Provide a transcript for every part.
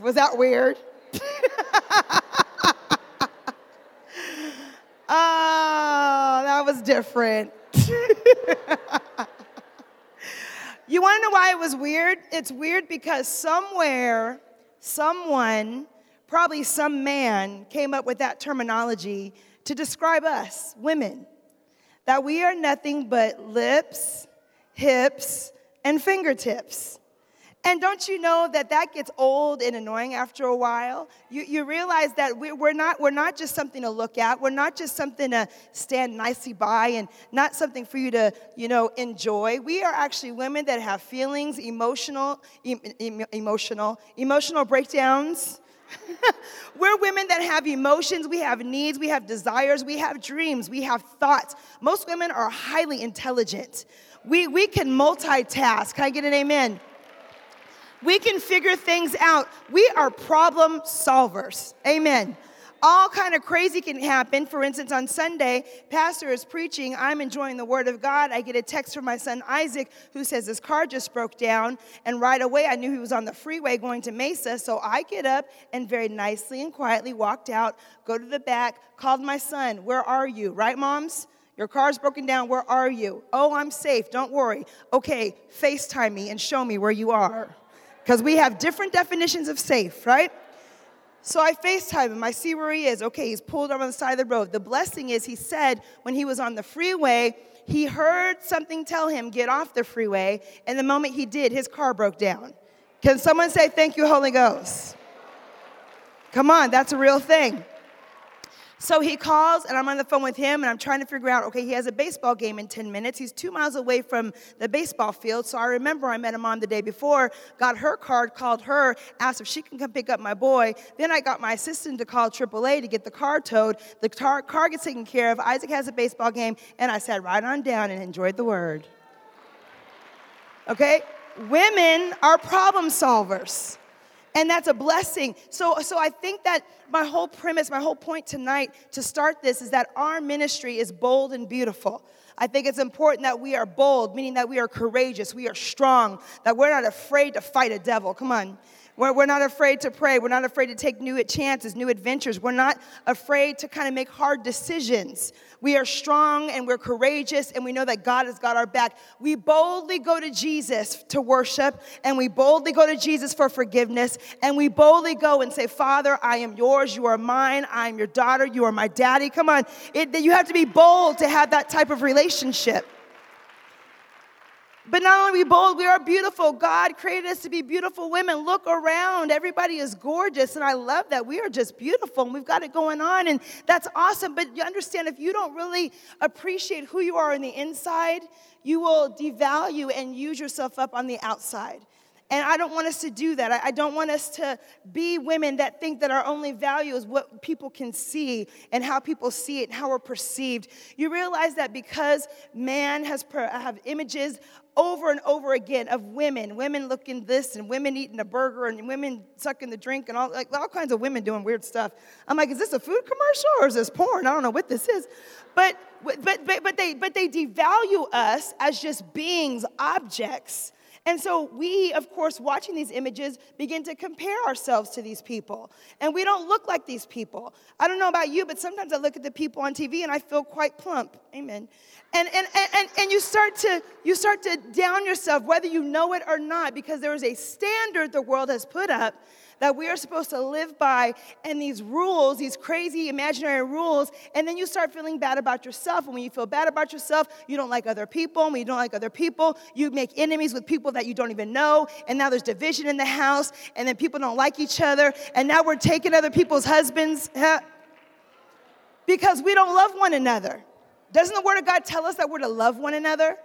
Was that weird? oh, that was different. you want to know why it was weird? It's weird because somewhere, someone, probably some man, came up with that terminology to describe us, women, that we are nothing but lips, hips, and fingertips. And don't you know that that gets old and annoying after a while? You, you realize that we, we're, not, we're not just something to look at. We're not just something to stand nicely by and not something for you to, you know, enjoy. We are actually women that have feelings, emotional, em, emotional, emotional breakdowns. We're women that have emotions, we have needs, we have desires, we have dreams, we have thoughts. Most women are highly intelligent. We, we can multitask. Can I get an amen? We can figure things out. We are problem solvers. Amen. All kind of crazy can happen. For instance, on Sunday, pastor is preaching. I'm enjoying the word of God. I get a text from my son Isaac who says his car just broke down. And right away, I knew he was on the freeway going to Mesa. So I get up and very nicely and quietly walked out, go to the back, called my son. Where are you? Right, moms? Your car's broken down. Where are you? Oh, I'm safe. Don't worry. Okay, FaceTime me and show me where you are because we have different definitions of safe, right? So I FaceTime him. I see where he is. Okay, he's pulled over on the side of the road. The blessing is he said when he was on the freeway, he heard something tell him, get off the freeway. And the moment he did, his car broke down. Can someone say, Thank you, Holy Ghost? Come on, that's a real thing. So he calls, and I'm on the phone with him, and I'm trying to figure out okay, he has a baseball game in 10 minutes. He's two miles away from the baseball field. So I remember I met him on the day before, got her card, called her, asked if she can come pick up my boy. Then I got my assistant to call AAA to get the car towed. The car, car gets taken care of. Isaac has a baseball game, and I sat right on down and enjoyed the word. Okay? Women are problem solvers and that's a blessing. So, so I think that my whole premise, my whole point tonight to start this is that our ministry is bold and beautiful. I think it's important that we are bold, meaning that we are courageous, we are strong, that we're not afraid to fight a devil. Come on. We're, we're not afraid to pray. We're not afraid to take new chances, new adventures. We're not afraid to kind of make hard decisions. We are strong and we're courageous and we know that God has got our back. We boldly go to Jesus to worship and we boldly go to Jesus for forgiveness and we boldly go and say, Father, I am yours. You are mine. I am your daughter. You are my daddy. Come on. It, you have to be bold to have that type of relationship. But not only we bold, we are beautiful. God created us to be beautiful women. Look around. Everybody is gorgeous. And I love that. We are just beautiful and we've got it going on. And that's awesome. But you understand, if you don't really appreciate who you are on the inside, you will devalue and use yourself up on the outside. And I don't want us to do that. I don't want us to be women that think that our only value is what people can see and how people see it and how we're perceived. You realize that because man has have images over and over again of women, women looking this and women eating a burger and women sucking the drink and all like all kinds of women doing weird stuff. I'm like, is this a food commercial or is this porn? I don't know what this is. But but but, but they but they devalue us as just beings, objects and so we, of course, watching these images, begin to compare ourselves to these people. And we don't look like these people. I don't know about you, but sometimes I look at the people on TV and I feel quite plump. Amen. And, and, and, and you, start to, you start to down yourself, whether you know it or not, because there is a standard the world has put up that we are supposed to live by and these rules, these crazy imaginary rules, and then you start feeling bad about yourself. And when you feel bad about yourself, you don't like other people. And when you don't like other people, you make enemies with people that you don't even know. And now there's division in the house, and then people don't like each other. And now we're taking other people's husbands because we don't love one another. Doesn't the Word of God tell us that we're to love one another?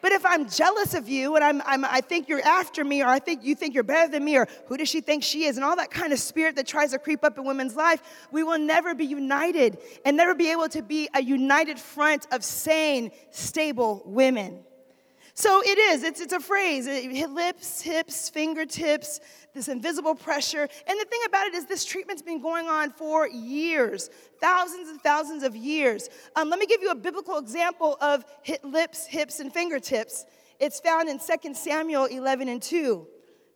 But if I'm jealous of you and I'm, I'm, i think you're after me, or I think you think you're better than me, or who does she think she is, and all that kind of spirit that tries to creep up in women's life, we will never be united and never be able to be a united front of sane, stable women. So it is, it's, it's a phrase lips, hips, fingertips, this invisible pressure. And the thing about it is, this treatment's been going on for years, thousands and thousands of years. Um, let me give you a biblical example of hip, lips, hips, and fingertips. It's found in 2 Samuel 11 and 2.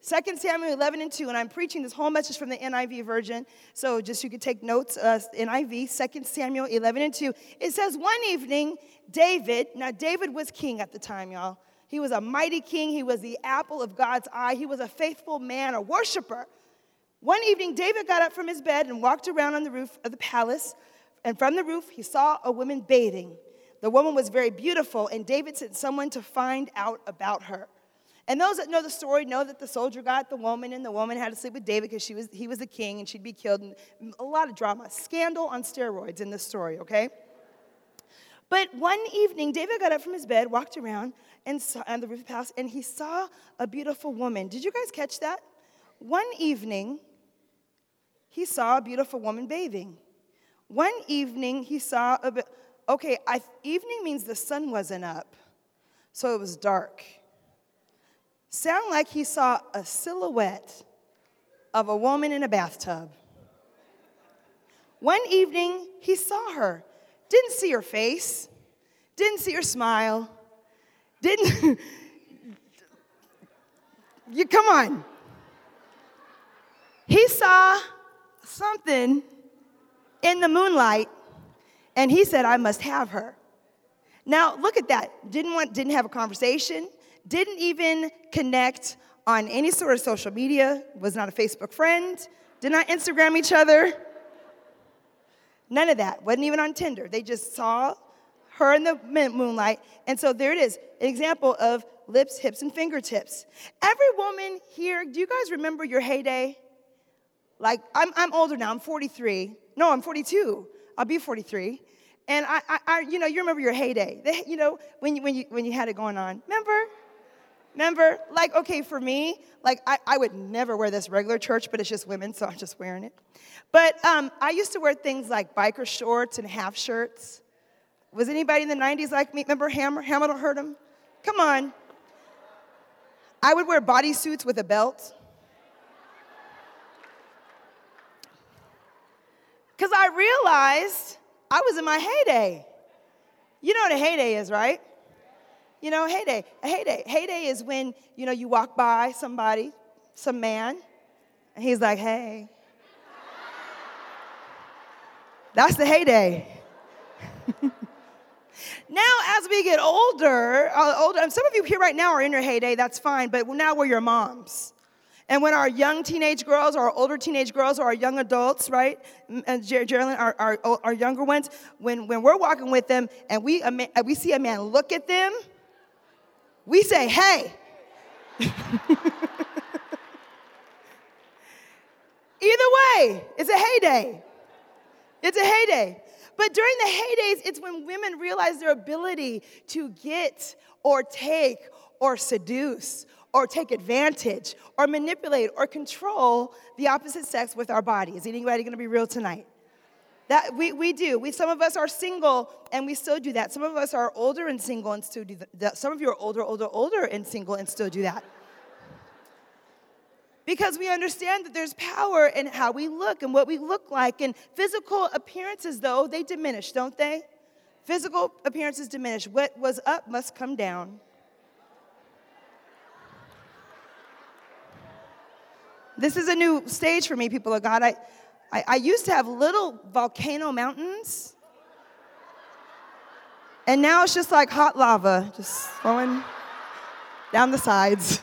2 Samuel 11 and 2, and I'm preaching this whole message from the NIV version, so just you could take notes, uh, NIV, 2 Samuel 11 and 2. It says, One evening, David, now David was king at the time, y'all. He was a mighty king, he was the apple of God's eye, he was a faithful man, a worshiper. One evening, David got up from his bed and walked around on the roof of the palace, and from the roof, he saw a woman bathing. The woman was very beautiful, and David sent someone to find out about her. And those that know the story know that the soldier got the woman, and the woman had to sleep with David because was, he was the king and she'd be killed. And a lot of drama. Scandal on steroids in this story, okay? But one evening, David got up from his bed, walked around and saw, on the roof of the house, and he saw a beautiful woman. Did you guys catch that? One evening, he saw a beautiful woman bathing. One evening, he saw a. Okay, I, evening means the sun wasn't up, so it was dark sound like he saw a silhouette of a woman in a bathtub. One evening, he saw her, didn't see her face, didn't see her smile, didn't. you come on. He saw something in the moonlight and he said, I must have her. Now, look at that. Didn't, want, didn't have a conversation, didn't even connect on any sort of social media, was not a Facebook friend, did not Instagram each other. None of that. Wasn't even on Tinder. They just saw her in the moonlight. And so there it is an example of lips, hips, and fingertips. Every woman here, do you guys remember your heyday? Like, I'm, I'm older now, I'm 43. No, I'm 42. I'll be 43. And I, I, I you know, you remember your heyday. The, you know, when you, when, you, when you had it going on. Remember? Remember? Like, okay, for me, like, I, I would never wear this regular church, but it's just women, so I'm just wearing it. But um, I used to wear things like biker shorts and half shirts. Was anybody in the 90s like me? Remember Hammer? Hamilton heard him? Come on. I would wear bodysuits with a belt. Because I realized I was in my heyday. You know what a heyday is, right? You know, heyday. A heyday. Heyday is when, you know, you walk by somebody, some man, and he's like, hey. That's the heyday. now, as we get older, uh, older, and some of you here right now are in your heyday, that's fine, but now we're your moms. And when our young teenage girls, or our older teenage girls, or our young adults, right, and Geraldine, our, our, our younger ones, when, when we're walking with them and we, we see a man look at them, we say, hey. Either way, it's a heyday. It's a heyday. But during the heydays, it's when women realize their ability to get or take or seduce or take advantage or manipulate or control the opposite sex with our body. Is anybody gonna be real tonight? That we, we do. We, some of us are single and we still do that. Some of us are older and single and still do that. Some of you are older, older, older and single and still do that. Because we understand that there's power in how we look and what we look like. And physical appearances, though, they diminish, don't they? Physical appearances diminish. What was up must come down. This is a new stage for me, people of God. I, I, I used to have little volcano mountains, and now it's just like hot lava, just flowing down the sides.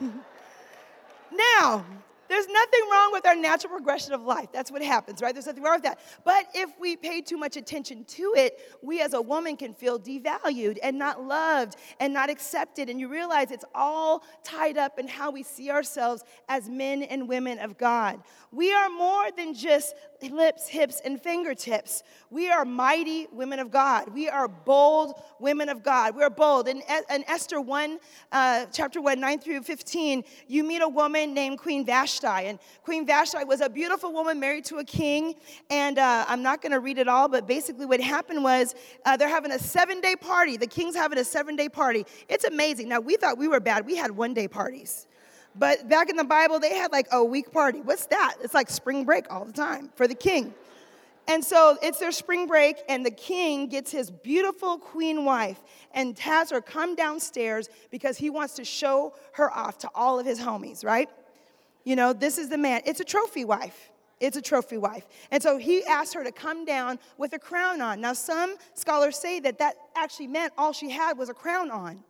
now, there's nothing wrong with our natural progression of life. That's what happens, right? There's nothing wrong with that. But if we pay too much attention to it, we as a woman can feel devalued and not loved and not accepted. And you realize it's all tied up in how we see ourselves as men and women of God. We are more than just lips, hips, and fingertips. We are mighty women of God. We are bold women of God. We're bold. In, in Esther 1, uh, chapter 1, 9 through 15, you meet a woman named Queen Vashti. And Queen Vashti was a beautiful woman married to a king. And uh, I'm not going to read it all, but basically what happened was uh, they're having a seven day party. The king's having a seven day party. It's amazing. Now, we thought we were bad. We had one day parties. But back in the Bible, they had like a week party. What's that? It's like spring break all the time for the king. And so it's their spring break, and the king gets his beautiful queen wife and has her come downstairs because he wants to show her off to all of his homies, right? You know, this is the man. It's a trophy wife. It's a trophy wife. And so he asked her to come down with a crown on. Now, some scholars say that that actually meant all she had was a crown on.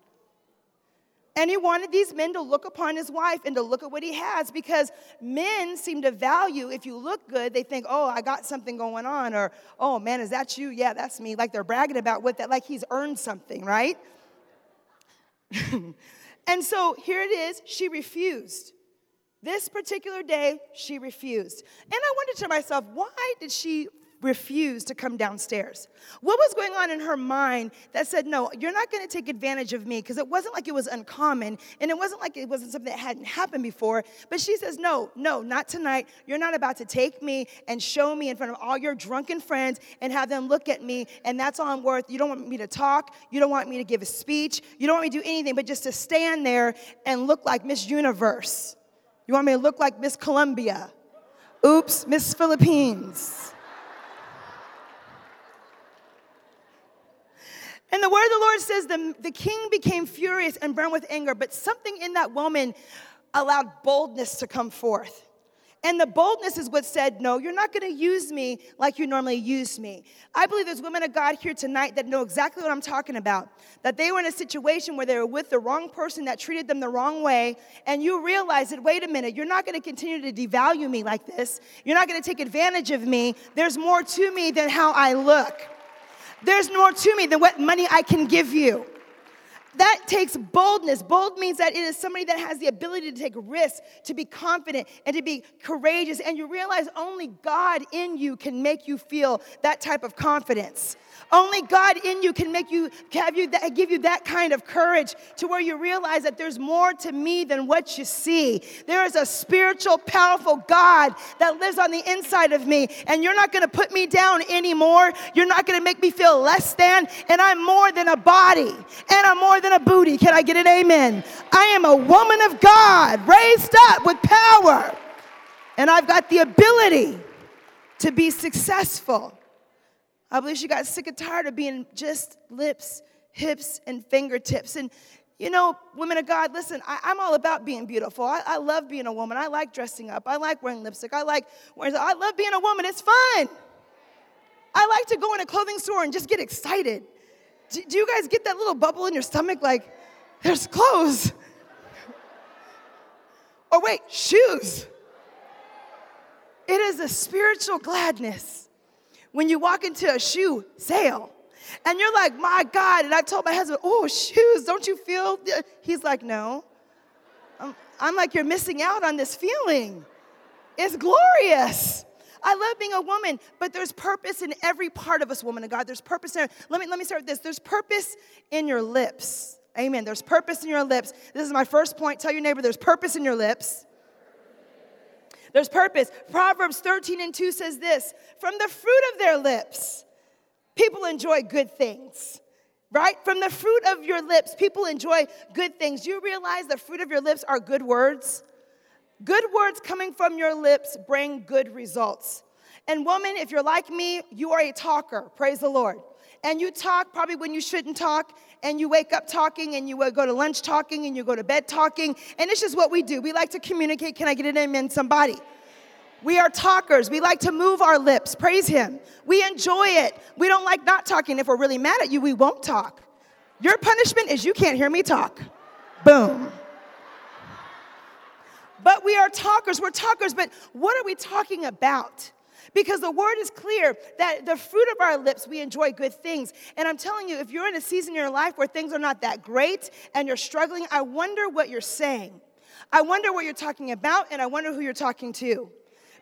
And he wanted these men to look upon his wife and to look at what he has because men seem to value if you look good, they think, oh, I got something going on, or oh man, is that you? Yeah, that's me. Like they're bragging about what that, like he's earned something, right? and so here it is, she refused. This particular day, she refused. And I wondered to myself, why did she refused to come downstairs? What was going on in her mind that said, No, you're not going to take advantage of me? Because it wasn't like it was uncommon and it wasn't like it wasn't something that hadn't happened before. But she says, No, no, not tonight. You're not about to take me and show me in front of all your drunken friends and have them look at me, and that's all I'm worth. You don't want me to talk. You don't want me to give a speech. You don't want me to do anything but just to stand there and look like Miss Universe. You want me to look like Miss Colombia. Oops, Miss Philippines. And the word of the Lord says the, the king became furious and burned with anger, but something in that woman allowed boldness to come forth. And the boldness is what said, No, you're not gonna use me like you normally use me. I believe there's women of God here tonight that know exactly what I'm talking about. That they were in a situation where they were with the wrong person that treated them the wrong way, and you realize that, wait a minute, you're not gonna continue to devalue me like this. You're not gonna take advantage of me. There's more to me than how I look. There's more to me than what money I can give you. That takes boldness. Bold means that it is somebody that has the ability to take risks, to be confident, and to be courageous. And you realize only God in you can make you feel that type of confidence. Only God in you can make you have you that, give you that kind of courage to where you realize that there's more to me than what you see. There is a spiritual, powerful God that lives on the inside of me, and you're not going to put me down anymore. You're not going to make me feel less than, and I'm more than a body, and I'm more than a booty. Can I get an amen? I am a woman of God, raised up with power, and I've got the ability to be successful. I believe she got sick and tired of being just lips, hips, and fingertips. And you know, women of God, listen, I, am all about being beautiful. I, I, love being a woman. I like dressing up. I like wearing lipstick. I like wearing, I love being a woman. It's fun. I like to go in a clothing store and just get excited. Do, do you guys get that little bubble in your stomach like, there's clothes? or wait, shoes. It is a spiritual gladness when you walk into a shoe sale and you're like, my God. And I told my husband, oh, shoes, don't you feel? He's like, no. I'm, I'm like, you're missing out on this feeling. It's glorious. I love being a woman, but there's purpose in every part of us, woman of God. There's purpose in. Let me let me start with this. There's purpose in your lips. Amen. There's purpose in your lips. This is my first point. Tell your neighbor there's purpose in your lips. There's purpose. Proverbs 13 and 2 says this From the fruit of their lips, people enjoy good things. Right? From the fruit of your lips, people enjoy good things. You realize the fruit of your lips are good words? Good words coming from your lips bring good results. And, woman, if you're like me, you are a talker. Praise the Lord. And you talk probably when you shouldn't talk, and you wake up talking, and you go to lunch talking, and you go to bed talking. And it's just what we do. We like to communicate. Can I get an amen, somebody? We are talkers. We like to move our lips. Praise Him. We enjoy it. We don't like not talking. If we're really mad at you, we won't talk. Your punishment is you can't hear me talk. Boom. But we are talkers. We're talkers. But what are we talking about? Because the word is clear that the fruit of our lips, we enjoy good things. And I'm telling you, if you're in a season in your life where things are not that great and you're struggling, I wonder what you're saying. I wonder what you're talking about, and I wonder who you're talking to.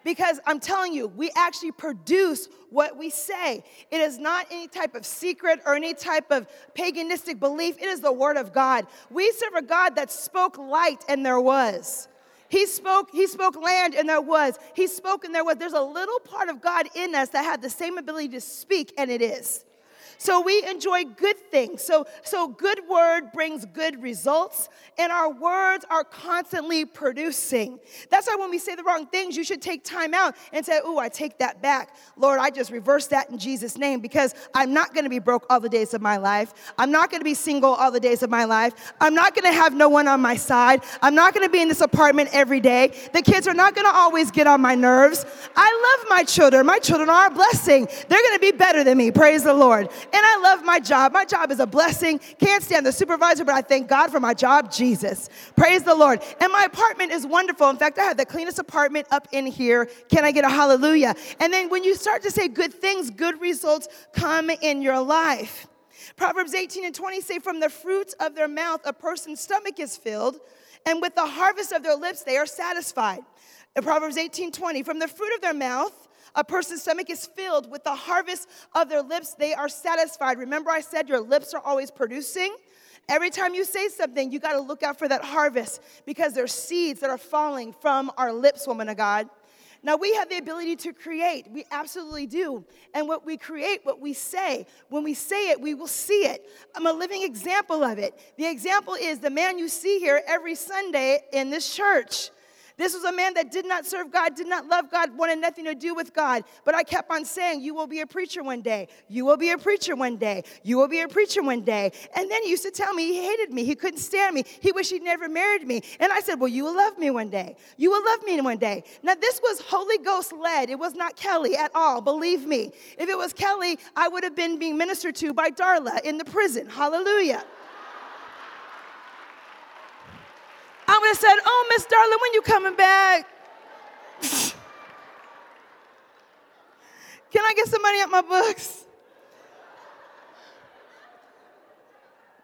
Because I'm telling you, we actually produce what we say. It is not any type of secret or any type of paganistic belief. It is the Word of God. We serve a God that spoke light and there was. He spoke, he spoke land and there was. He spoke and there was. There's a little part of God in us that had the same ability to speak, and it is. So we enjoy good things. So, so good word brings good results, and our words are constantly producing. That's why when we say the wrong things, you should take time out and say, Oh, I take that back. Lord, I just reverse that in Jesus' name because I'm not gonna be broke all the days of my life. I'm not gonna be single all the days of my life. I'm not gonna have no one on my side. I'm not gonna be in this apartment every day. The kids are not gonna always get on my nerves. I love my children. My children are a blessing. They're gonna be better than me. Praise the Lord. And I love my job. My job is a blessing. Can't stand the supervisor, but I thank God for my job, Jesus. Praise the Lord. And my apartment is wonderful. In fact, I have the cleanest apartment up in here. Can I get a hallelujah? And then when you start to say good things, good results come in your life. Proverbs 18 and 20 say, From the fruits of their mouth, a person's stomach is filled, and with the harvest of their lips, they are satisfied. Proverbs 18 20, from the fruit of their mouth, a person's stomach is filled with the harvest of their lips, they are satisfied. Remember, I said your lips are always producing? Every time you say something, you got to look out for that harvest because there's seeds that are falling from our lips, woman of God. Now, we have the ability to create. We absolutely do. And what we create, what we say, when we say it, we will see it. I'm a living example of it. The example is the man you see here every Sunday in this church. This was a man that did not serve God, did not love God, wanted nothing to do with God. But I kept on saying, You will be a preacher one day. You will be a preacher one day. You will be a preacher one day. And then he used to tell me he hated me. He couldn't stand me. He wished he'd never married me. And I said, Well, you will love me one day. You will love me one day. Now, this was Holy Ghost led. It was not Kelly at all, believe me. If it was Kelly, I would have been being ministered to by Darla in the prison. Hallelujah. I would have said, Oh, Miss Darling, when you coming back? Can I get some money out my books?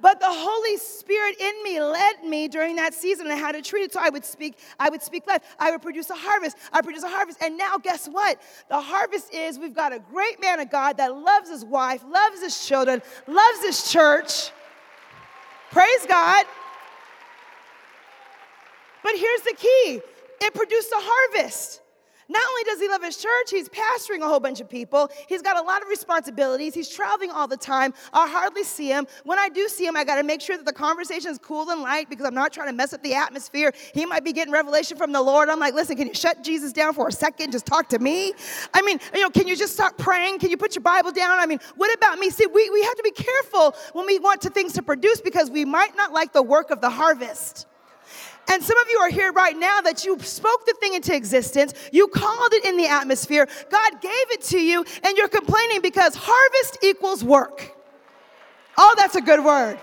But the Holy Spirit in me led me during that season and how to treat it. So I would speak, I would speak life. I would produce a harvest. I produce a harvest. And now guess what? The harvest is we've got a great man of God that loves his wife, loves his children, loves his church. Praise God. But here's the key it produced a harvest. Not only does he love his church, he's pastoring a whole bunch of people. He's got a lot of responsibilities. He's traveling all the time. I hardly see him. When I do see him, I got to make sure that the conversation is cool and light because I'm not trying to mess up the atmosphere. He might be getting revelation from the Lord. I'm like, listen, can you shut Jesus down for a second? Just talk to me. I mean, you know, can you just start praying? Can you put your Bible down? I mean, what about me? See, we, we have to be careful when we want to things to produce because we might not like the work of the harvest. And some of you are here right now that you spoke the thing into existence, you called it in the atmosphere, God gave it to you, and you're complaining because harvest equals work. Oh, that's a good word.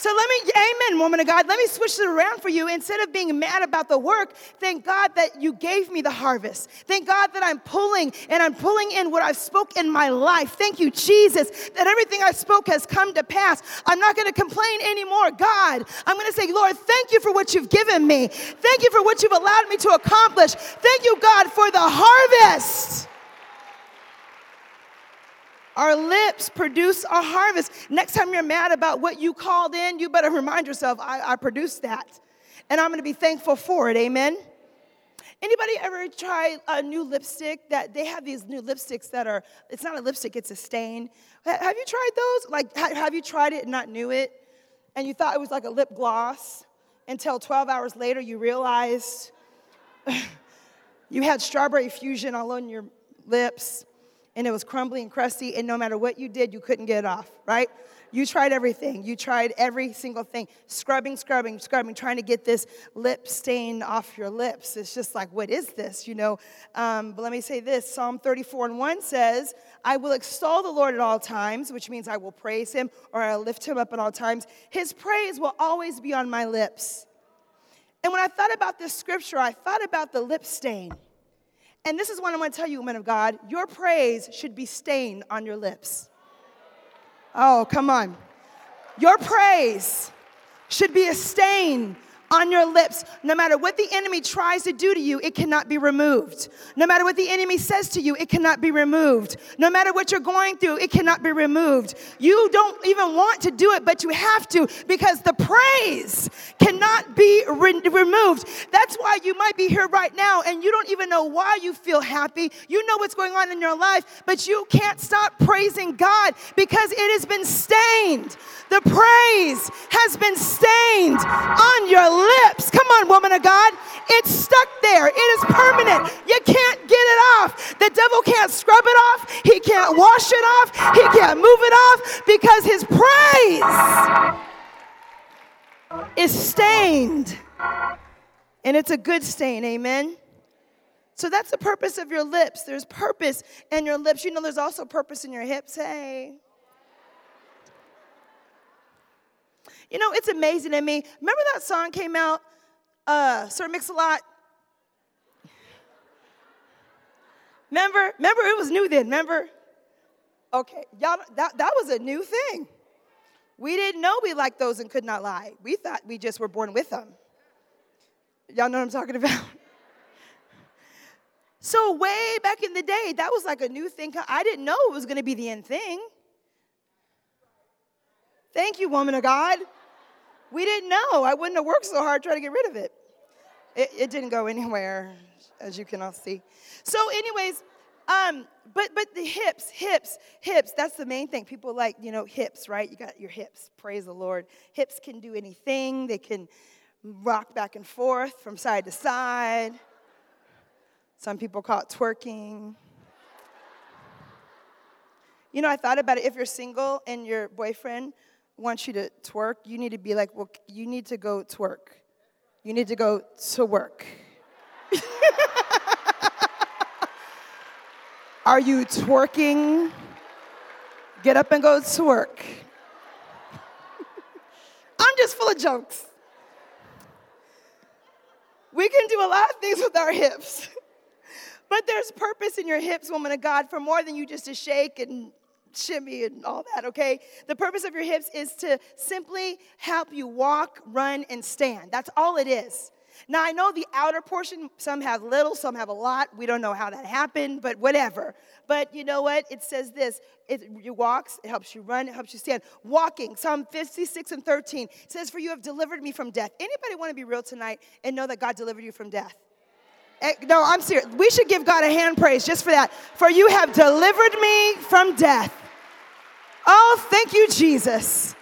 So let me, amen, woman of God. Let me switch it around for you. Instead of being mad about the work, thank God that you gave me the harvest. Thank God that I'm pulling and I'm pulling in what I've spoke in my life. Thank you, Jesus, that everything I spoke has come to pass. I'm not going to complain anymore. God, I'm going to say, Lord, thank you for what you've given me. Thank you for what you've allowed me to accomplish. Thank you, God, for the harvest. Our lips produce a harvest. Next time you're mad about what you called in, you better remind yourself, I, I produced that. And I'm gonna be thankful for it. Amen. Anybody ever try a new lipstick that they have these new lipsticks that are, it's not a lipstick, it's a stain. Have you tried those? Like, have you tried it and not knew it? And you thought it was like a lip gloss until 12 hours later you realized you had strawberry fusion all on your lips and it was crumbly and crusty, and no matter what you did, you couldn't get it off, right? You tried everything. You tried every single thing scrubbing, scrubbing, scrubbing, trying to get this lip stain off your lips. It's just like, what is this, you know? Um, but let me say this Psalm 34 and 1 says, I will extol the Lord at all times, which means I will praise him or I'll lift him up at all times. His praise will always be on my lips. And when I thought about this scripture, I thought about the lip stain. And this is what I'm going to tell you, woman of God. Your praise should be stained on your lips. Oh, come on. Your praise should be a stain on your lips. No matter what the enemy tries to do to you, it cannot be removed. No matter what the enemy says to you, it cannot be removed. No matter what you're going through, it cannot be removed. You don't even want to do it, but you have to because the praise cannot be re- removed. That's why you might be here right now and you don't even know why you feel happy. You know what's going on in your life, but you can't stop praising God because it has been stained. The praise has been stained on your lips. Come on, woman of God. It's stuck there. It is permanent. You can't get it off. The devil can't scrub it off. He can't wash it off. He can't move it off because his praise is stained. And it's a good stain. Amen. So that's the purpose of your lips. There's purpose in your lips. You know, there's also purpose in your hips. Hey. You know, it's amazing to me. Remember that song came out, uh, Sir Mix-a-Lot? Remember? Remember, it was new then, remember? Okay, y'all, that, that was a new thing. We didn't know we liked those and could not lie. We thought we just were born with them. Y'all know what I'm talking about? So, way back in the day, that was like a new thing. I didn't know it was going to be the end thing. Thank you, woman of God. We didn't know. I wouldn't have worked so hard trying to get rid of it. It, it didn't go anywhere, as you can all see. So, anyways, um, but but the hips, hips, hips. That's the main thing. People like you know hips, right? You got your hips. Praise the Lord. Hips can do anything. They can rock back and forth from side to side. Some people call it twerking. You know, I thought about it. If you're single and your boyfriend wants you to twerk, you need to be like, well, you need to go twerk. You need to go to work. Are you twerking? Get up and go to work. I'm just full of jokes. We can do a lot of things with our hips. But there's purpose in your hips, woman of God, for more than you just to shake and shimmy and all that, okay? The purpose of your hips is to simply help you walk, run, and stand. That's all it is. Now, I know the outer portion, some have little, some have a lot. We don't know how that happened, but whatever. But you know what? It says this it, it walks, it helps you run, it helps you stand. Walking, Psalm 56 and 13 says, For you have delivered me from death. Anybody want to be real tonight and know that God delivered you from death? Eh, no, I'm serious. We should give God a hand praise just for that. For you have delivered me from death. Oh, thank you, Jesus.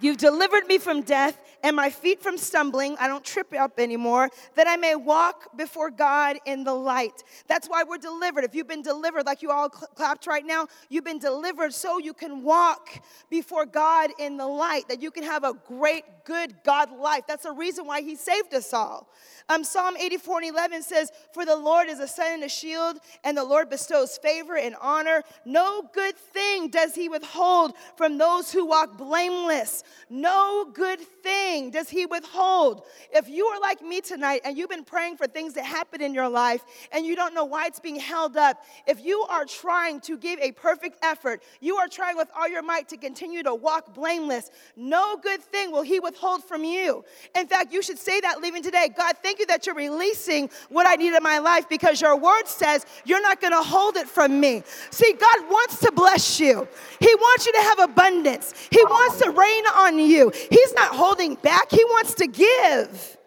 You've delivered me from death and my feet from stumbling. I don't trip up anymore, that I may walk before God in the light. That's why we're delivered. If you've been delivered, like you all cl- clapped right now, you've been delivered so you can walk before God in the light, that you can have a great, good God life. That's the reason why He saved us all. Um, Psalm 84 and 11 says, For the Lord is a sun and a shield, and the Lord bestows favor and honor. No good thing does He withhold from those who walk blameless. No good thing does He withhold. If you are like me tonight and you've been praying for things that happen in your life and you don't know why it's being held up, if you are trying to give a perfect effort, you are trying with all your might to continue to walk blameless, no good thing will He withhold from you. In fact, you should say that leaving today God, thank you that you're releasing what I need in my life because your word says you're not going to hold it from me. See, God wants to bless you, He wants you to have abundance, He wants to rain on you. He's not holding back, He wants to give.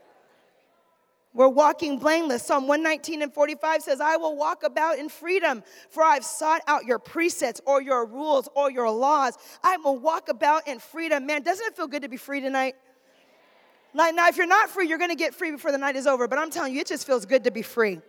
We're walking blameless. Psalm 119 and 45 says, I will walk about in freedom, for I've sought out your precepts or your rules or your laws. I will walk about in freedom. Man, doesn't it feel good to be free tonight? Now, now, if you're not free, you're going to get free before the night is over. But I'm telling you, it just feels good to be free.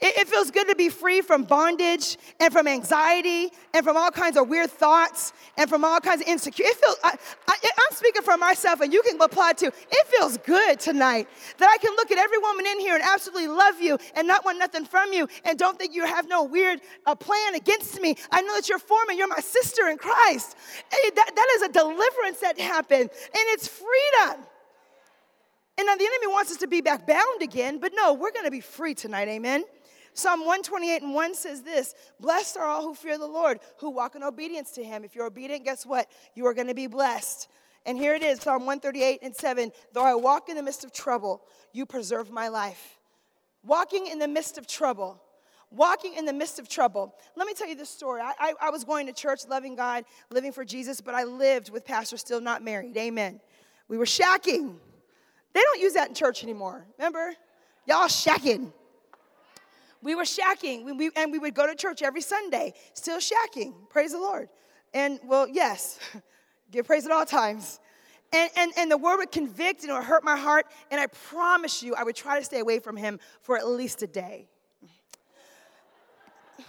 It, it feels good to be free from bondage and from anxiety and from all kinds of weird thoughts and from all kinds of insecurity. It feels, I, I, I'm speaking for myself, and you can apply too. It feels good tonight that I can look at every woman in here and absolutely love you and not want nothing from you and don't think you have no weird uh, plan against me. I know that you're for me. You're my sister in Christ. Hey, that, that is a deliverance that happened, and it's freedom. And now the enemy wants us to be back bound again, but no, we're going to be free tonight. Amen. Psalm 128 and 1 says this Blessed are all who fear the Lord, who walk in obedience to him. If you're obedient, guess what? You are going to be blessed. And here it is Psalm 138 and 7 Though I walk in the midst of trouble, you preserve my life. Walking in the midst of trouble. Walking in the midst of trouble. Let me tell you this story. I, I, I was going to church, loving God, living for Jesus, but I lived with Pastor still not married. Amen. We were shacking. They don't use that in church anymore. Remember? Y'all shacking. We were shacking, we, we, and we would go to church every Sunday, still shacking. Praise the Lord. And well, yes, give praise at all times. And, and, and the word would convict and it would hurt my heart. And I promise you, I would try to stay away from him for at least a day.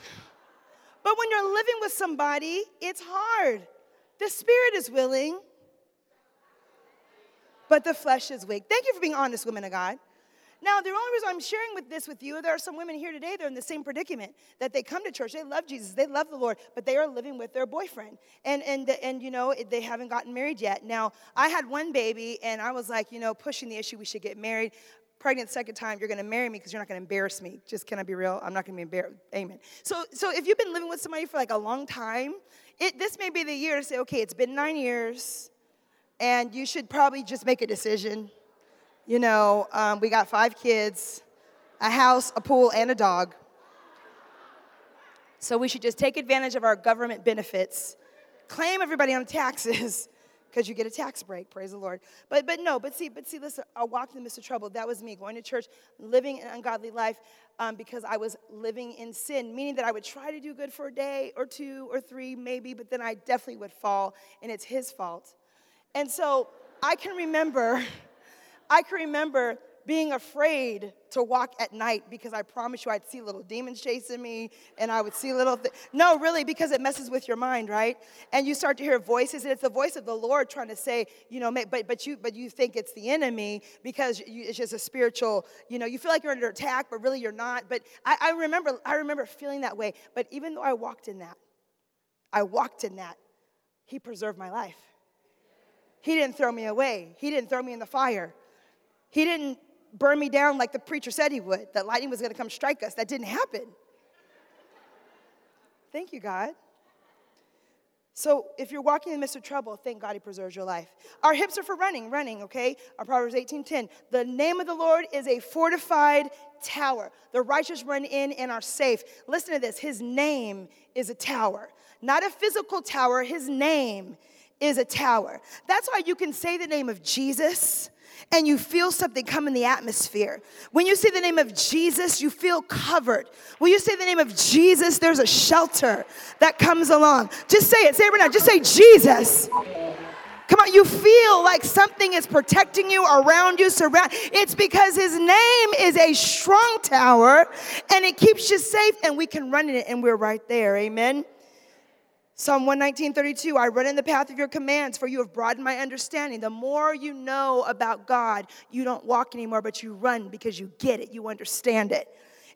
But when you're living with somebody, it's hard. The spirit is willing, but the flesh is weak. Thank you for being honest, women of God. Now, the only reason I'm sharing with this with you, there are some women here today, they're in the same predicament that they come to church, they love Jesus, they love the Lord, but they are living with their boyfriend. And, and, and you know, they haven't gotten married yet. Now, I had one baby, and I was like, you know, pushing the issue, we should get married. Pregnant second time, you're gonna marry me because you're not gonna embarrass me. Just can I be real? I'm not gonna be embarrassed. Amen. So, so if you've been living with somebody for like a long time, it, this may be the year to say, okay, it's been nine years, and you should probably just make a decision you know, um, we got five kids, a house, a pool, and a dog. So we should just take advantage of our government benefits, claim everybody on taxes, because you get a tax break. Praise the Lord. But but no. But see. But see. Listen. I walked in the midst of trouble. That was me going to church, living an ungodly life, um, because I was living in sin. Meaning that I would try to do good for a day or two or three, maybe, but then I definitely would fall, and it's His fault. And so I can remember. I can remember being afraid to walk at night because I promise you I'd see little demons chasing me and I would see little th- No, really, because it messes with your mind, right? And you start to hear voices, and it's the voice of the Lord trying to say, you know, but, but, you, but you think it's the enemy because you, it's just a spiritual, you know, you feel like you're under attack, but really you're not. But I, I, remember, I remember feeling that way. But even though I walked in that, I walked in that, He preserved my life. He didn't throw me away, He didn't throw me in the fire. He didn't burn me down like the preacher said he would, that lightning was going to come strike us. That didn't happen. Thank you, God. So if you're walking in the midst of trouble, thank God he preserves your life. Our hips are for running, running, okay? Our Proverbs 18:10. The name of the Lord is a fortified tower. The righteous run in and are safe. Listen to this. His name is a tower. Not a physical tower, his name is a tower. That's why you can say the name of Jesus and you feel something come in the atmosphere. When you say the name of Jesus, you feel covered. When you say the name of Jesus, there's a shelter that comes along. Just say it. Say it right now. Just say Jesus. Come on, you feel like something is protecting you around you, surround. It's because his name is a strong tower and it keeps you safe and we can run in it and we're right there. Amen. Psalm 119, 32, I run in the path of your commands, for you have broadened my understanding. The more you know about God, you don't walk anymore, but you run because you get it, you understand it.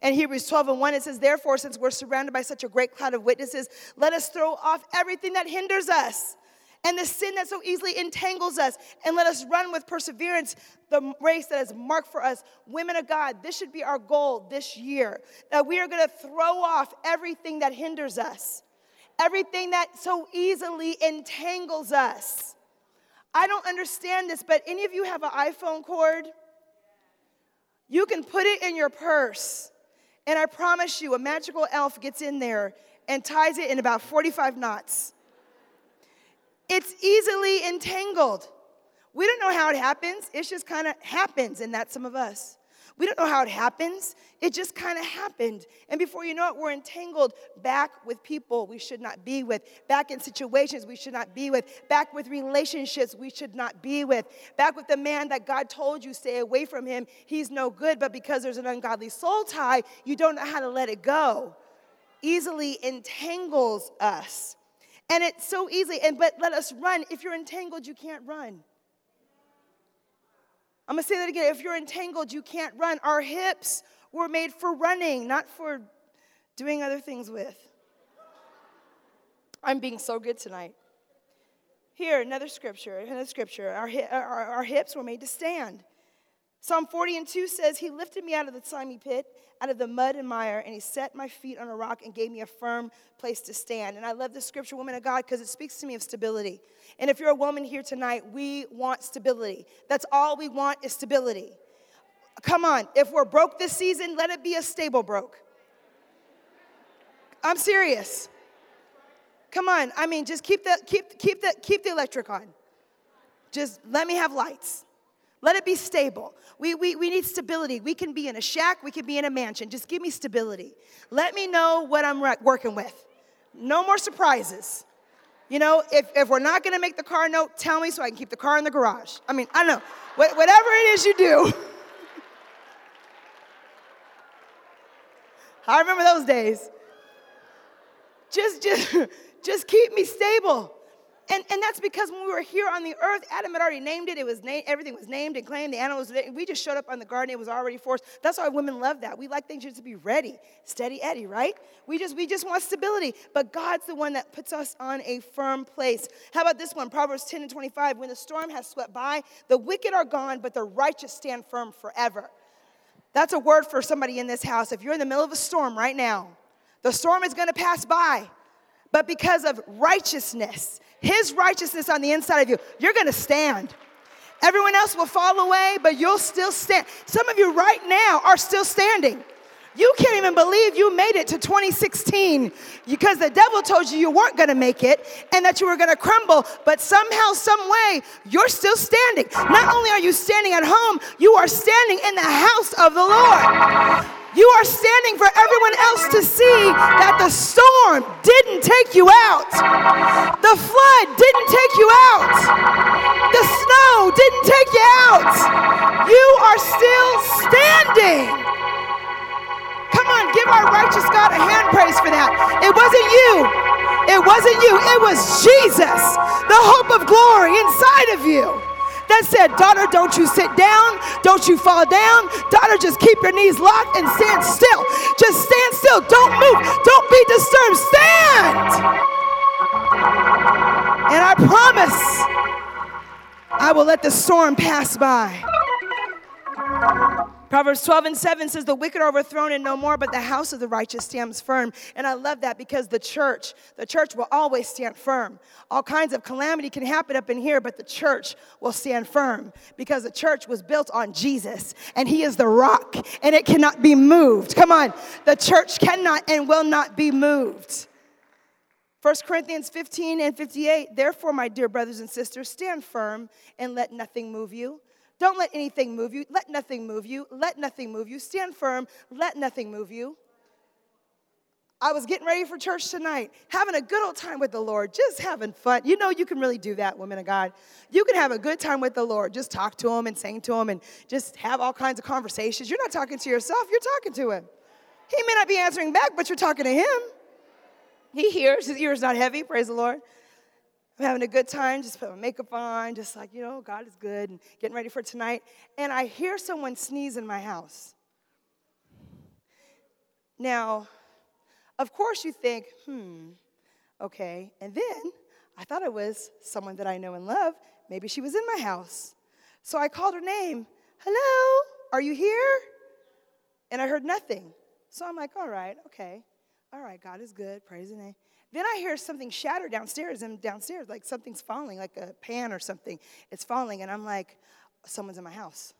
And Hebrews 12 and 1, it says, Therefore, since we're surrounded by such a great cloud of witnesses, let us throw off everything that hinders us and the sin that so easily entangles us, and let us run with perseverance the race that is marked for us. Women of God, this should be our goal this year that we are gonna throw off everything that hinders us everything that so easily entangles us. I don't understand this, but any of you have an iPhone cord? You can put it in your purse, and I promise you, a magical elf gets in there and ties it in about 45 knots. It's easily entangled. We don't know how it happens, it just kind of happens, and that's some of us. We don't know how it happens. It just kind of happened. And before you know it, we're entangled back with people we should not be with, back in situations we should not be with, back with relationships we should not be with, back with the man that God told you stay away from him. He's no good, but because there's an ungodly soul tie, you don't know how to let it go. Easily entangles us. And it's so easy, and but let us run. If you're entangled, you can't run. I'm gonna say that again. If you're entangled, you can't run. Our hips were made for running, not for doing other things with. I'm being so good tonight. Here, another scripture, another scripture. Our, our, our hips were made to stand. Psalm 40 and 2 says, He lifted me out of the slimy pit, out of the mud and mire, and He set my feet on a rock and gave me a firm place to stand. And I love this scripture, woman of God, because it speaks to me of stability. And if you're a woman here tonight, we want stability. That's all we want is stability. Come on, if we're broke this season, let it be a stable broke. I'm serious. Come on, I mean, just keep the keep keep the keep the electric on. Just let me have lights. Let it be stable. We, we, we need stability. We can be in a shack, we can be in a mansion. Just give me stability. Let me know what I'm working with. No more surprises. You know, if, if we're not gonna make the car note, tell me so I can keep the car in the garage. I mean, I don't know. Wh- whatever it is you do. I remember those days. Just, just, just keep me stable. And, and that's because when we were here on the earth, Adam had already named it. It was named, everything was named and claimed. The animals, we just showed up on the garden. It was already forced. That's why women love that. We like things just to be ready, steady Eddie, right? We just, we just want stability. But God's the one that puts us on a firm place. How about this one? Proverbs 10 and 25. When the storm has swept by, the wicked are gone, but the righteous stand firm forever. That's a word for somebody in this house. If you're in the middle of a storm right now, the storm is going to pass by. But because of righteousness, his righteousness on the inside of you, you're gonna stand. Everyone else will fall away, but you'll still stand. Some of you right now are still standing. You can't even believe you made it to 2016 because the devil told you you weren't going to make it and that you were going to crumble, but somehow, some way, you're still standing. Not only are you standing at home, you are standing in the house of the Lord. You are standing for everyone else to see that the storm didn't take you out. The flood didn't take you out. The snow didn't take you out. You are still standing. Come on, give our righteous God a hand praise for that. It wasn't you. It wasn't you. It was Jesus, the hope of glory inside of you that said, Daughter, don't you sit down, don't you fall down. Daughter, just keep your knees locked and stand still. Just stand still. Don't move. Don't be disturbed. Stand. And I promise I will let the storm pass by. Proverbs 12 and 7 says, The wicked are overthrown and no more, but the house of the righteous stands firm. And I love that because the church, the church will always stand firm. All kinds of calamity can happen up in here, but the church will stand firm because the church was built on Jesus and he is the rock and it cannot be moved. Come on, the church cannot and will not be moved. 1 Corinthians 15 and 58, therefore, my dear brothers and sisters, stand firm and let nothing move you. Don't let anything move you. Let nothing move you. Let nothing move you. Stand firm. Let nothing move you. I was getting ready for church tonight, having a good old time with the Lord, just having fun. You know, you can really do that, women of God. You can have a good time with the Lord, just talk to Him and sing to Him and just have all kinds of conversations. You're not talking to yourself, you're talking to Him. He may not be answering back, but you're talking to Him. He hears, His ear's not heavy, praise the Lord. I'm having a good time, just put my makeup on, just like, you know, God is good, and getting ready for tonight. And I hear someone sneeze in my house. Now, of course, you think, hmm, okay. And then I thought it was someone that I know and love. Maybe she was in my house. So I called her name. Hello, are you here? And I heard nothing. So I'm like, all right, okay. All right, God is good. Praise the name. Then I hear something shatter downstairs and downstairs, like something's falling, like a pan or something. It's falling, and I'm like, someone's in my house.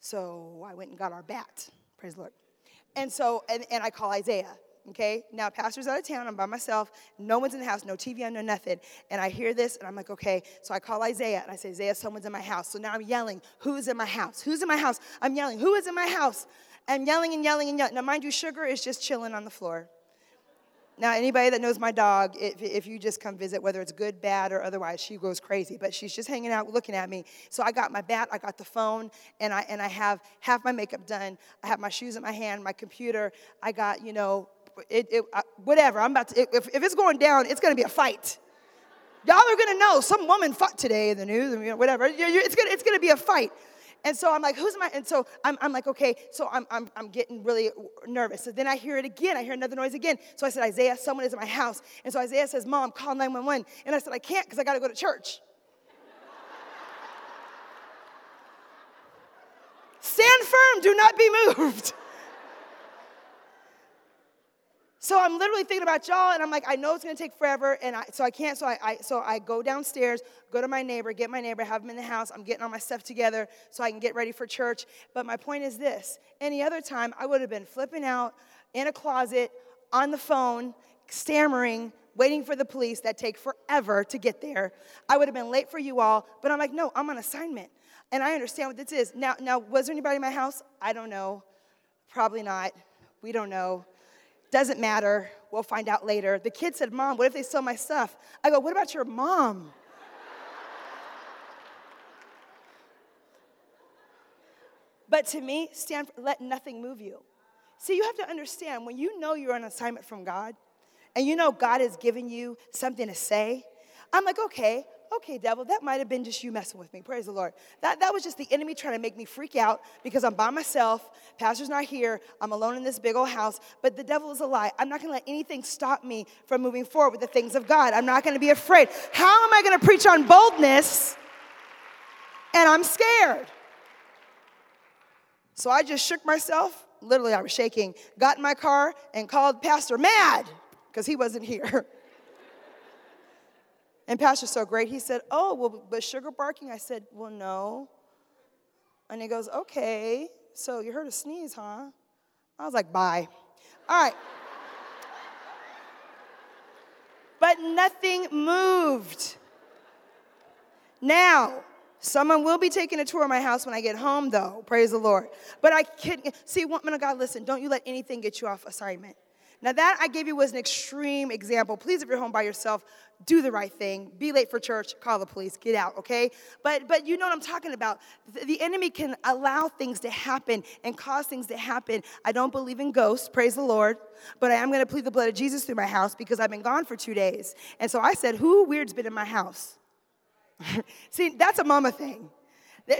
So I went and got our bat. Praise the Lord. And so, and, and I call Isaiah. Okay, now pastor's out of town, I'm by myself, no one's in the house, no TV no nothing. And I hear this and I'm like, okay. So I call Isaiah and I say, Isaiah, someone's in my house. So now I'm yelling, who's in my house? Who's in my house? I'm yelling, who is in my house? I'm yelling and yelling and yelling. Now, mind you, Sugar is just chilling on the floor. Now, anybody that knows my dog, if, if you just come visit, whether it's good, bad, or otherwise, she goes crazy. But she's just hanging out, looking at me. So I got my bat, I got the phone, and I and I have half my makeup done. I have my shoes in my hand, my computer. I got, you know, it, it uh, whatever. I'm about to. If, if it's going down, it's going to be a fight. Y'all are going to know some woman fought today in the news, know, whatever. It's going it's to be a fight. And so I'm like, who's my, and so I'm, I'm like, okay, so I'm, I'm, I'm getting really nervous. So then I hear it again. I hear another noise again. So I said, Isaiah, someone is in my house. And so Isaiah says, Mom, call 911. And I said, I can't because I got to go to church. Stand firm, do not be moved. So I'm literally thinking about y'all, and I'm like, I know it's gonna take forever, and I, so I can't. So I, I, so I go downstairs, go to my neighbor, get my neighbor, have him in the house. I'm getting all my stuff together so I can get ready for church. But my point is this: any other time, I would have been flipping out in a closet, on the phone, stammering, waiting for the police that take forever to get there. I would have been late for you all, but I'm like, no, I'm on assignment, and I understand what this is. Now, now, was there anybody in my house? I don't know. Probably not. We don't know. Doesn't matter. We'll find out later. The kid said, Mom, what if they stole my stuff? I go, What about your mom? but to me, stand, let nothing move you. See, you have to understand when you know you're on assignment from God and you know God has given you something to say, I'm like, okay, okay, devil, that might have been just you messing with me. Praise the Lord. That, that was just the enemy trying to make me freak out because I'm by myself. Pastor's not here. I'm alone in this big old house. But the devil is a lie. I'm not going to let anything stop me from moving forward with the things of God. I'm not going to be afraid. How am I going to preach on boldness and I'm scared? So I just shook myself. Literally, I was shaking. Got in my car and called Pastor mad because he wasn't here. And Pastor's so great. He said, Oh, well, but sugar barking? I said, Well, no. And he goes, Okay, so you heard a sneeze, huh? I was like, Bye. All right. but nothing moved. Now, someone will be taking a tour of my house when I get home, though. Praise the Lord. But I can't see, woman of God, listen, don't you let anything get you off assignment. Now, that I gave you was an extreme example. Please, if you're home by yourself, do the right thing. Be late for church, call the police, get out, okay? But but you know what I'm talking about. The, enemy can allow things to happen and cause things to happen. I don't believe in ghosts, praise the Lord, but I am gonna plead the blood of Jesus through my house because I've been gone for two days. And so I said, Who weird's been in my house? See, that's a mama thing.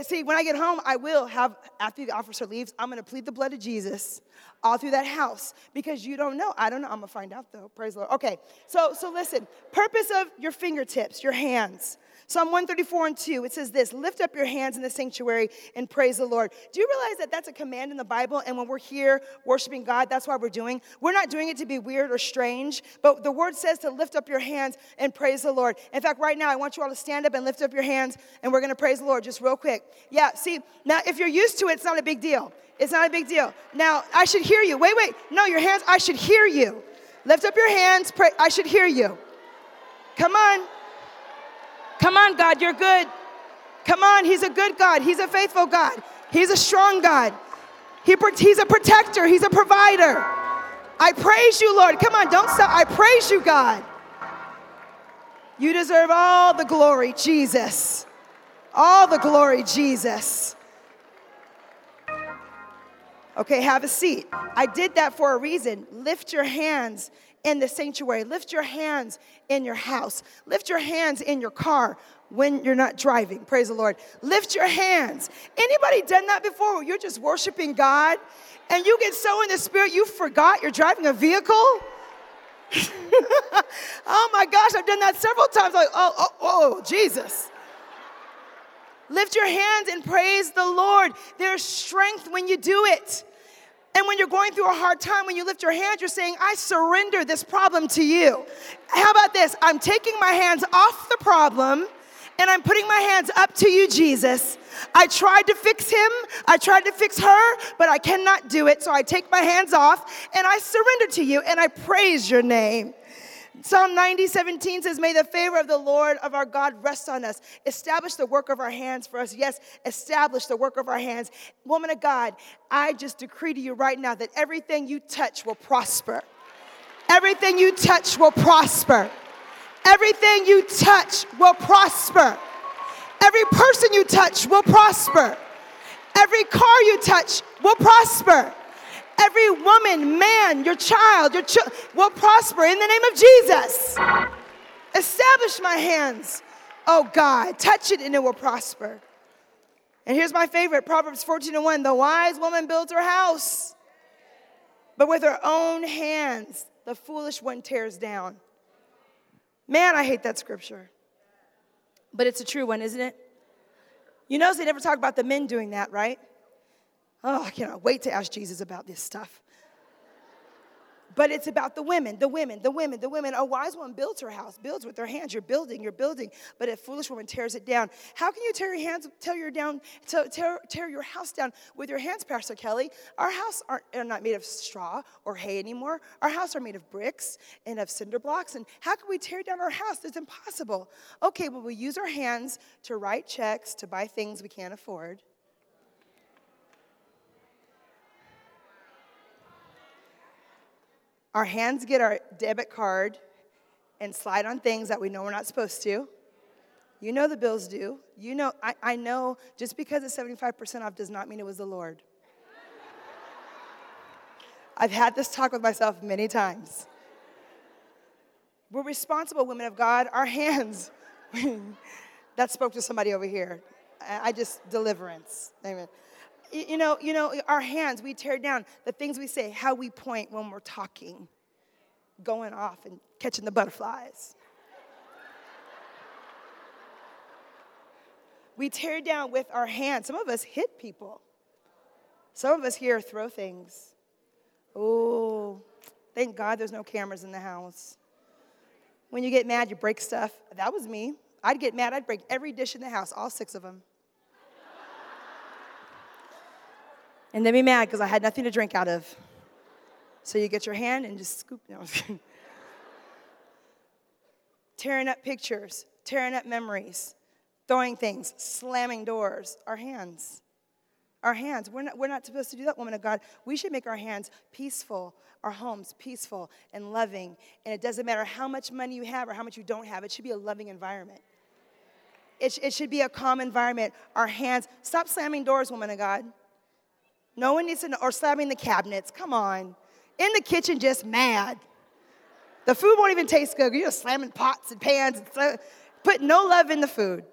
See, when I get home, I will have, after the officer leaves, I'm gonna plead the blood of Jesus all through that house because you don't know. I don't know. I'm gonna find out though. Praise the Lord. Okay, so so listen. Purpose of your fingertips, your hands. Psalm 134 and 2, it says this Lift up your hands in the sanctuary and praise the Lord. Do you realize that that's a command in the Bible? And when we're here worshiping God, that's why we're doing. We're not doing it to be weird or strange, but the word says to lift up your hands and praise the Lord. In fact, right now, I want you all to stand up and lift up your hands, and we're gonna praise the Lord just real quick. Yeah, see, now if you're used to it, it's not a big deal. It's not a big deal. Now, I should hear you. Wait, wait. No, your hands, I should hear you. Lift up your hands, pray. I should hear you. Come on. Come on, God, you're good. Come on, He's a good God. He's a faithful God. He's a strong God. He, he's a protector. He's a provider. I praise you, Lord. Come on, don't stop. I praise you, God. You deserve all the glory, Jesus. All the glory, Jesus. Okay, have a seat. I did that for a reason. Lift your hands in the sanctuary. Lift your hands in your house. Lift your hands in your car when you're not driving. Praise the Lord. Lift your hands. Anybody done that before? You're just worshiping God and you get so in the spirit you forgot you're driving a vehicle? oh my gosh, I've done that several times. Like, oh, oh, oh, Jesus. Lift your hands and praise the Lord. There's strength when you do it. And when you're going through a hard time, when you lift your hands, you're saying, I surrender this problem to you. How about this? I'm taking my hands off the problem and I'm putting my hands up to you, Jesus. I tried to fix him, I tried to fix her, but I cannot do it. So I take my hands off and I surrender to you and I praise your name. Psalm 90, 17 says, May the favor of the Lord of our God rest on us. Establish the work of our hands for us. Yes, establish the work of our hands. Woman of God, I just decree to you right now that everything you touch will prosper. Everything you touch will prosper. Everything you touch will prosper. Every person you touch will prosper. Every car you touch will prosper. Every woman, man, your child, your child will prosper in the name of Jesus. Establish my hands, oh God. Touch it and it will prosper. And here's my favorite Proverbs 14 and 1 The wise woman builds her house, but with her own hands, the foolish one tears down. Man, I hate that scripture. But it's a true one, isn't it? You notice they never talk about the men doing that, right? Oh, I cannot wait to ask Jesus about this stuff. But it's about the women, the women, the women, the women. A wise woman builds her house, builds with her hands. You're building, you're building. But a foolish woman tears it down. How can you tear your hands, tear your down, tear, tear your house down with your hands, Pastor Kelly? Our house aren't, are not made of straw or hay anymore. Our house are made of bricks and of cinder blocks. And how can we tear down our house? It's impossible. Okay, well, we use our hands to write checks to buy things we can't afford. Our hands get our debit card and slide on things that we know we're not supposed to. You know the bills do. You know, I, I know just because it's 75% off does not mean it was the Lord. I've had this talk with myself many times. We're responsible women of God. Our hands, that spoke to somebody over here. I just, deliverance. Amen you know, you know, our hands, we tear down the things we say, how we point when we're talking, going off and catching the butterflies. we tear down with our hands. Some of us hit people. Some of us here throw things. Oh, thank God there's no cameras in the house. When you get mad, you break stuff. That was me. I'd get mad, I'd break every dish in the house, all six of them. And then be mad because I had nothing to drink out of. So you get your hand and just scoop. No, tearing up pictures, tearing up memories, throwing things, slamming doors. Our hands. Our hands. We're not, we're not supposed to do that, woman of God. We should make our hands peaceful, our homes peaceful and loving. And it doesn't matter how much money you have or how much you don't have, it should be a loving environment. It, it should be a calm environment. Our hands. Stop slamming doors, woman of God. No one needs to know, or slamming the cabinets. Come on. In the kitchen, just mad. The food won't even taste good. You're just slamming pots and pans and sl- put no love in the food.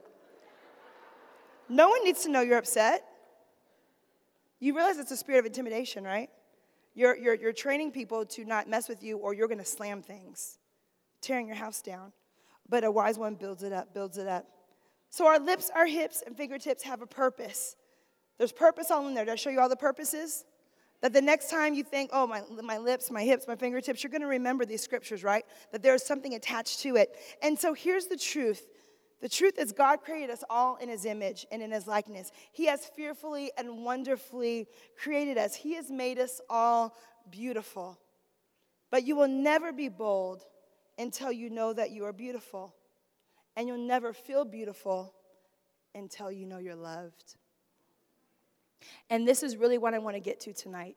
No one needs to know you're upset. You realize it's a spirit of intimidation, right? You're, you're, you're training people to not mess with you or you're going to slam things, tearing your house down. But a wise one builds it up, builds it up. So our lips, our hips, and fingertips have a purpose. There's purpose all in there. Did I show you all the purposes? That the next time you think, oh, my, my lips, my hips, my fingertips, you're going to remember these scriptures, right? That there's something attached to it. And so here's the truth the truth is, God created us all in His image and in His likeness. He has fearfully and wonderfully created us, He has made us all beautiful. But you will never be bold until you know that you are beautiful. And you'll never feel beautiful until you know you're loved. And this is really what I want to get to tonight.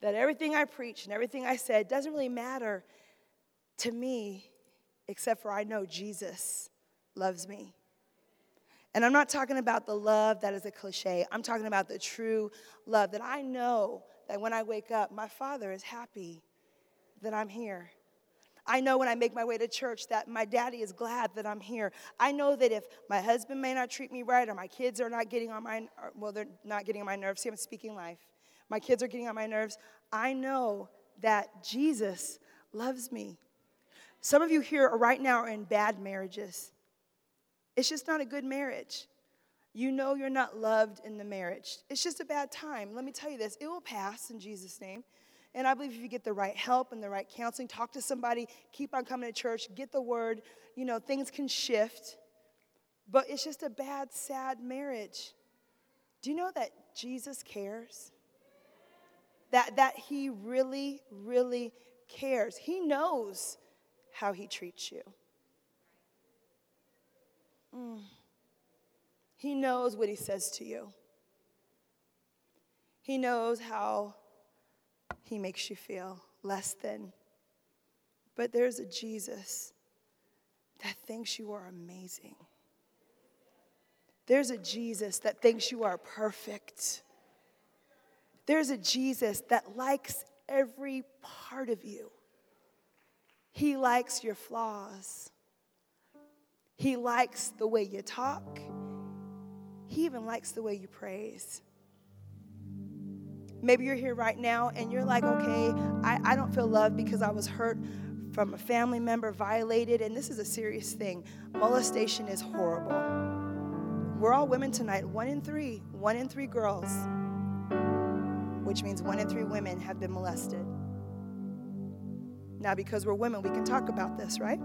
That everything I preach and everything I said doesn't really matter to me, except for I know Jesus loves me. And I'm not talking about the love that is a cliche. I'm talking about the true love that I know that when I wake up, my Father is happy that I'm here. I know when I make my way to church that my daddy is glad that I'm here. I know that if my husband may not treat me right or my kids are not getting on my well they're not getting on my nerves. See, I'm speaking life. My kids are getting on my nerves. I know that Jesus loves me. Some of you here right now are in bad marriages. It's just not a good marriage. You know you're not loved in the marriage. It's just a bad time. Let me tell you this it will pass in Jesus' name. And I believe if you get the right help and the right counseling, talk to somebody, keep on coming to church, get the word, you know, things can shift. But it's just a bad, sad marriage. Do you know that Jesus cares? That, that he really, really cares. He knows how he treats you. Mm. He knows what he says to you. He knows how he makes you feel less than. But there's a Jesus that thinks you are amazing. There's a Jesus that thinks you are perfect. There's a Jesus that likes every part of you. He likes your flaws. He likes the way you talk. He even likes the way you praise. Maybe you're here right now and you're like, okay, I, I don't feel loved because I was hurt from a family member, violated, and this is a serious thing. Molestation is horrible. We're all women tonight, one in three, one in three girls. which means one in three women have been molested. Now, because we're women, we can talk about this, right?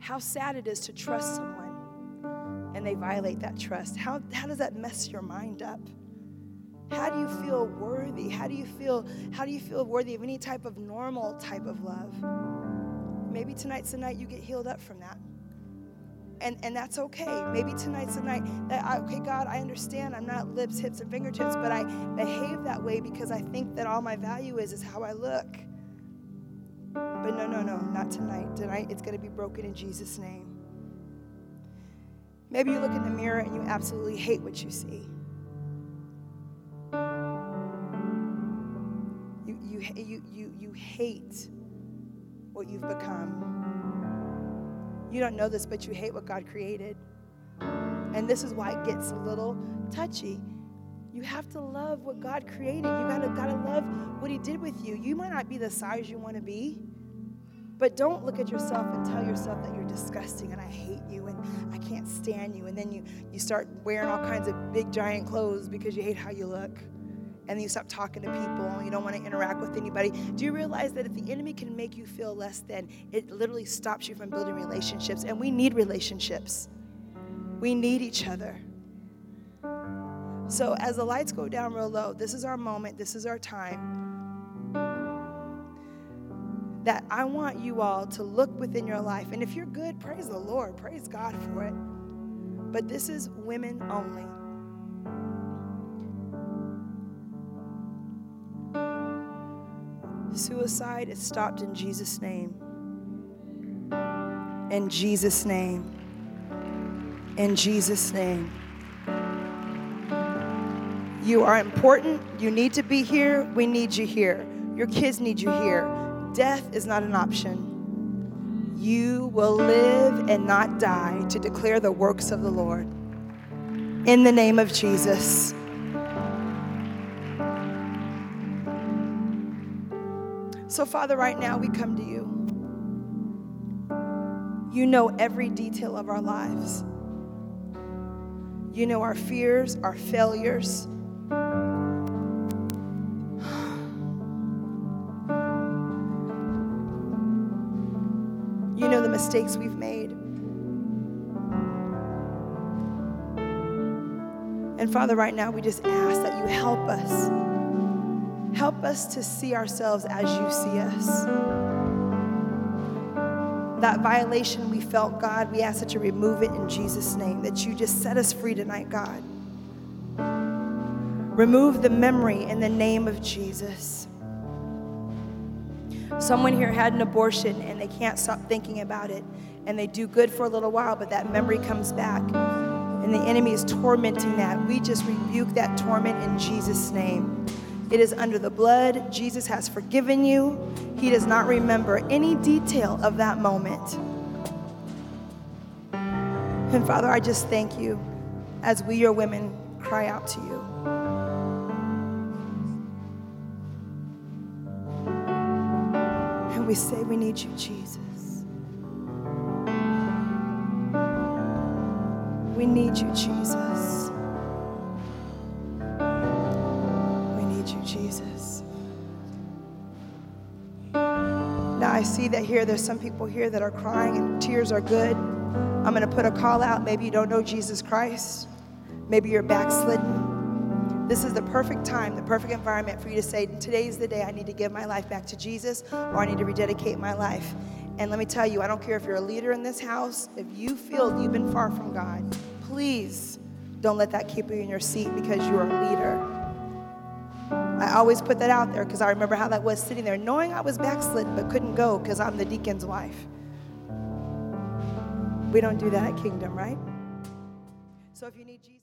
How sad it is to trust someone and they violate that trust. How, how does that mess your mind up? How do you feel worthy? How do you feel how do you feel worthy of any type of normal type of love? Maybe tonight's the night you get healed up from that. And, and that's okay. Maybe tonight's the night that, I, okay, God, I understand I'm not lips, hips, and fingertips, but I behave that way because I think that all my value is is how I look. But no, no, no, not tonight. Tonight it's going to be broken in Jesus' name. Maybe you look in the mirror and you absolutely hate what you see. You, you, you, hate what you've become. You don't know this, but you hate what God created. And this is why it gets a little touchy. You have to love what God created. You gotta, gotta love what He did with you. You might not be the size you want to be, but don't look at yourself and tell yourself that you're disgusting and I hate you and I can't stand you. And then you, you start wearing all kinds of big, giant clothes because you hate how you look and you stop talking to people you don't want to interact with anybody. Do you realize that if the enemy can make you feel less than, it literally stops you from building relationships? And we need relationships, we need each other. So as the lights go down real low, this is our moment, this is our time. That I want you all to look within your life. And if you're good, praise the Lord, praise God for it. But this is women only. Suicide is stopped in Jesus' name. In Jesus' name. In Jesus' name. You are important. You need to be here. We need you here. Your kids need you here. Death is not an option. You will live and not die to declare the works of the Lord. In the name of Jesus. So, Father, right now we come to you. You know every detail of our lives. You know our fears, our failures. You know the mistakes we've made. And Father, right now we just ask that you help us Help us to see ourselves as you see us. That violation we felt, God, we ask that you remove it in Jesus' name, that you just set us free tonight, God. Remove the memory in the name of Jesus. Someone here had an abortion and they can't stop thinking about it, and they do good for a little while, but that memory comes back, and the enemy is tormenting that. We just rebuke that torment in Jesus' name. It is under the blood. Jesus has forgiven you. He does not remember any detail of that moment. And Father, I just thank you as we, your women, cry out to you. And we say, We need you, Jesus. We need you, Jesus. See that here, there's some people here that are crying and tears are good. I'm going to put a call out. Maybe you don't know Jesus Christ. Maybe you're backslidden. This is the perfect time, the perfect environment for you to say, Today's the day I need to give my life back to Jesus or I need to rededicate my life. And let me tell you, I don't care if you're a leader in this house, if you feel you've been far from God, please don't let that keep you in your seat because you're a leader. I always put that out there because I remember how that was sitting there, knowing I was backslidden but couldn't go because I'm the deacon's wife. We don't do that at Kingdom, right? So if you need Jesus,